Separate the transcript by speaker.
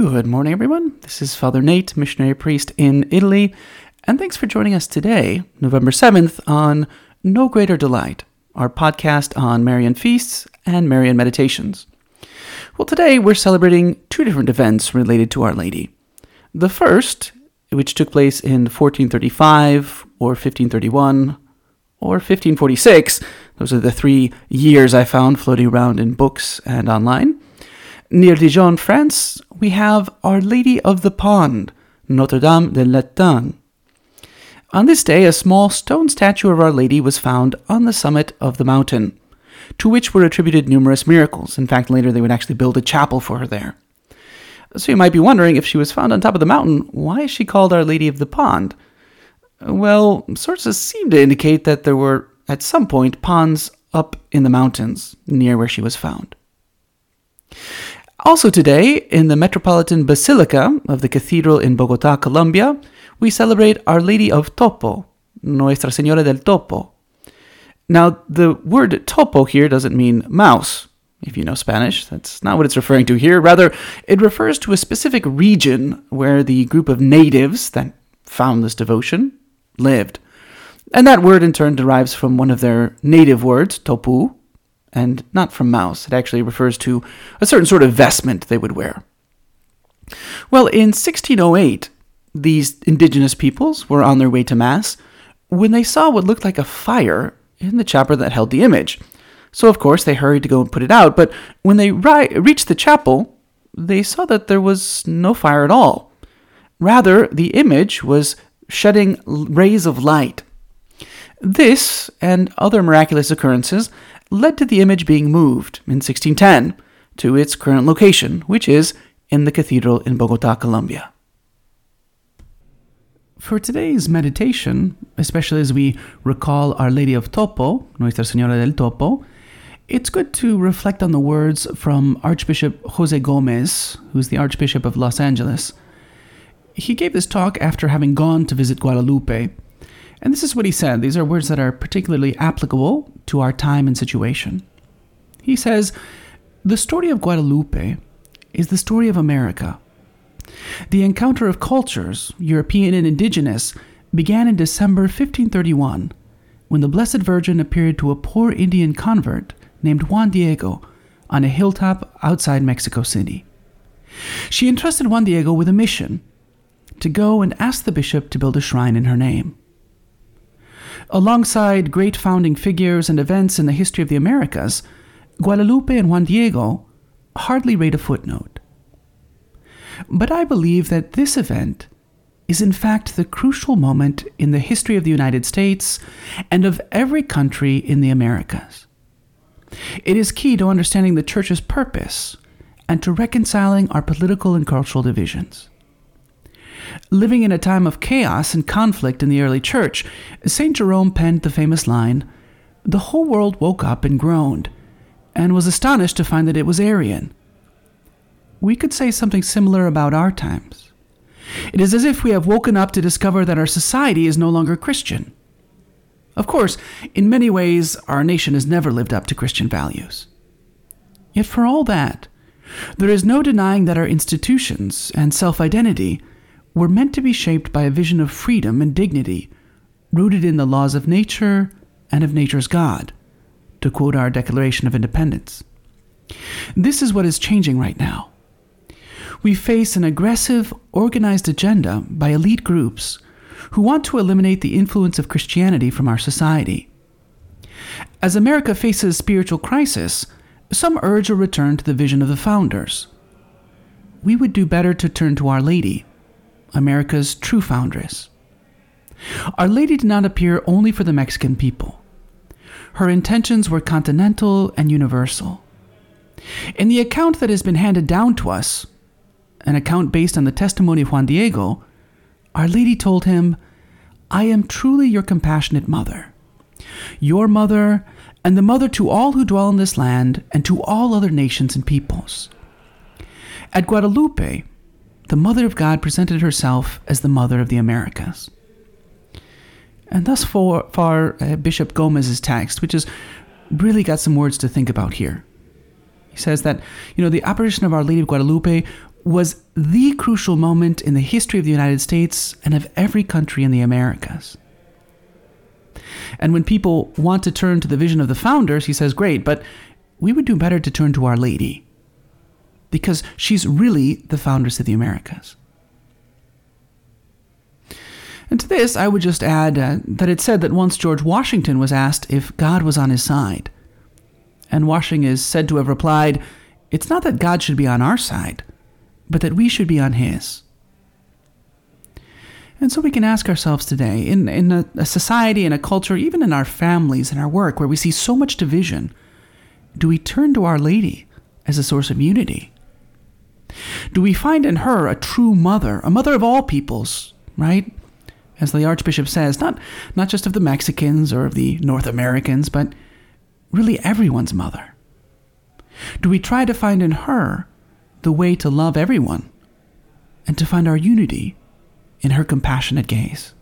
Speaker 1: Good morning, everyone. This is Father Nate, missionary priest in Italy, and thanks for joining us today, November 7th, on No Greater Delight, our podcast on Marian feasts and Marian meditations. Well, today we're celebrating two different events related to Our Lady. The first, which took place in 1435 or 1531 or 1546, those are the three years I found floating around in books and online. Near Dijon, France, we have Our Lady of the Pond, Notre Dame de l'Étang. On this day, a small stone statue of Our Lady was found on the summit of the mountain, to which were attributed numerous miracles. In fact, later they would actually build a chapel for her there. So you might be wondering if she was found on top of the mountain, why is she called Our Lady of the Pond? Well, sources seem to indicate that there were, at some point, ponds up in the mountains near where she was found. Also, today, in the Metropolitan Basilica of the Cathedral in Bogota, Colombia, we celebrate Our Lady of Topo, Nuestra Señora del Topo. Now, the word topo here doesn't mean mouse. If you know Spanish, that's not what it's referring to here. Rather, it refers to a specific region where the group of natives that found this devotion lived. And that word in turn derives from one of their native words, topu, and not from mouse. It actually refers to a certain sort of vestment they would wear. Well, in 1608, these indigenous peoples were on their way to Mass when they saw what looked like a fire in the chapel that held the image. So, of course, they hurried to go and put it out, but when they ri- reached the chapel, they saw that there was no fire at all. Rather, the image was shedding rays of light. This and other miraculous occurrences led to the image being moved in 1610 to its current location, which is in the cathedral in Bogota, Colombia. For today's meditation, especially as we recall Our Lady of Topo, Nuestra Señora del Topo, it's good to reflect on the words from Archbishop Jose Gomez, who's the Archbishop of Los Angeles. He gave this talk after having gone to visit Guadalupe, and this is what he said. These are words that are particularly applicable to our time and situation. He says, The story of Guadalupe is the story of America the encounter of cultures, European and indigenous, began in December 1531 when the Blessed Virgin appeared to a poor Indian convert named Juan Diego on a hilltop outside Mexico City. She entrusted Juan Diego with a mission to go and ask the bishop to build a shrine in her name. Alongside great founding figures and events in the history of the Americas, Guadalupe and Juan Diego hardly rate a footnote. But I believe that this event is in fact the crucial moment in the history of the United States and of every country in the Americas. It is key to understanding the Church's purpose and to reconciling our political and cultural divisions. Living in a time of chaos and conflict in the early Church, St. Jerome penned the famous line The whole world woke up and groaned, and was astonished to find that it was Arian we could say something similar about our times. It is as if we have woken up to discover that our society is no longer Christian. Of course, in many ways, our nation has never lived up to Christian values. Yet, for all that, there is no denying that our institutions and self identity were meant to be shaped by a vision of freedom and dignity rooted in the laws of nature and of nature's God, to quote our Declaration of Independence. This is what is changing right now we face an aggressive, organized agenda by elite groups who want to eliminate the influence of Christianity from our society. As America faces a spiritual crisis, some urge a return to the vision of the founders. We would do better to turn to Our Lady, America's true foundress. Our Lady did not appear only for the Mexican people. Her intentions were continental and universal. In the account that has been handed down to us, an account based on the testimony of Juan Diego, Our Lady told him, I am truly your compassionate mother, your mother, and the mother to all who dwell in this land and to all other nations and peoples. At Guadalupe, the Mother of God presented herself as the Mother of the Americas. And thus far, far uh, Bishop Gomez's text, which has really got some words to think about here. He says that, you know, the apparition of Our Lady of Guadalupe was the crucial moment in the history of the United States and of every country in the Americas. And when people want to turn to the vision of the founders, he says, great, but we would do better to turn to Our Lady because she's really the foundress of the Americas. And to this, I would just add uh, that it said that once George Washington was asked if God was on his side. And Washington is said to have replied, It's not that God should be on our side, but that we should be on his. And so we can ask ourselves today, in, in a, a society, in a culture, even in our families, in our work, where we see so much division, do we turn to Our Lady as a source of unity? Do we find in her a true mother, a mother of all peoples, right? As the Archbishop says, not, not just of the Mexicans or of the North Americans, but really everyone's mother. Do we try to find in her the way to love everyone and to find our unity in her compassionate gaze?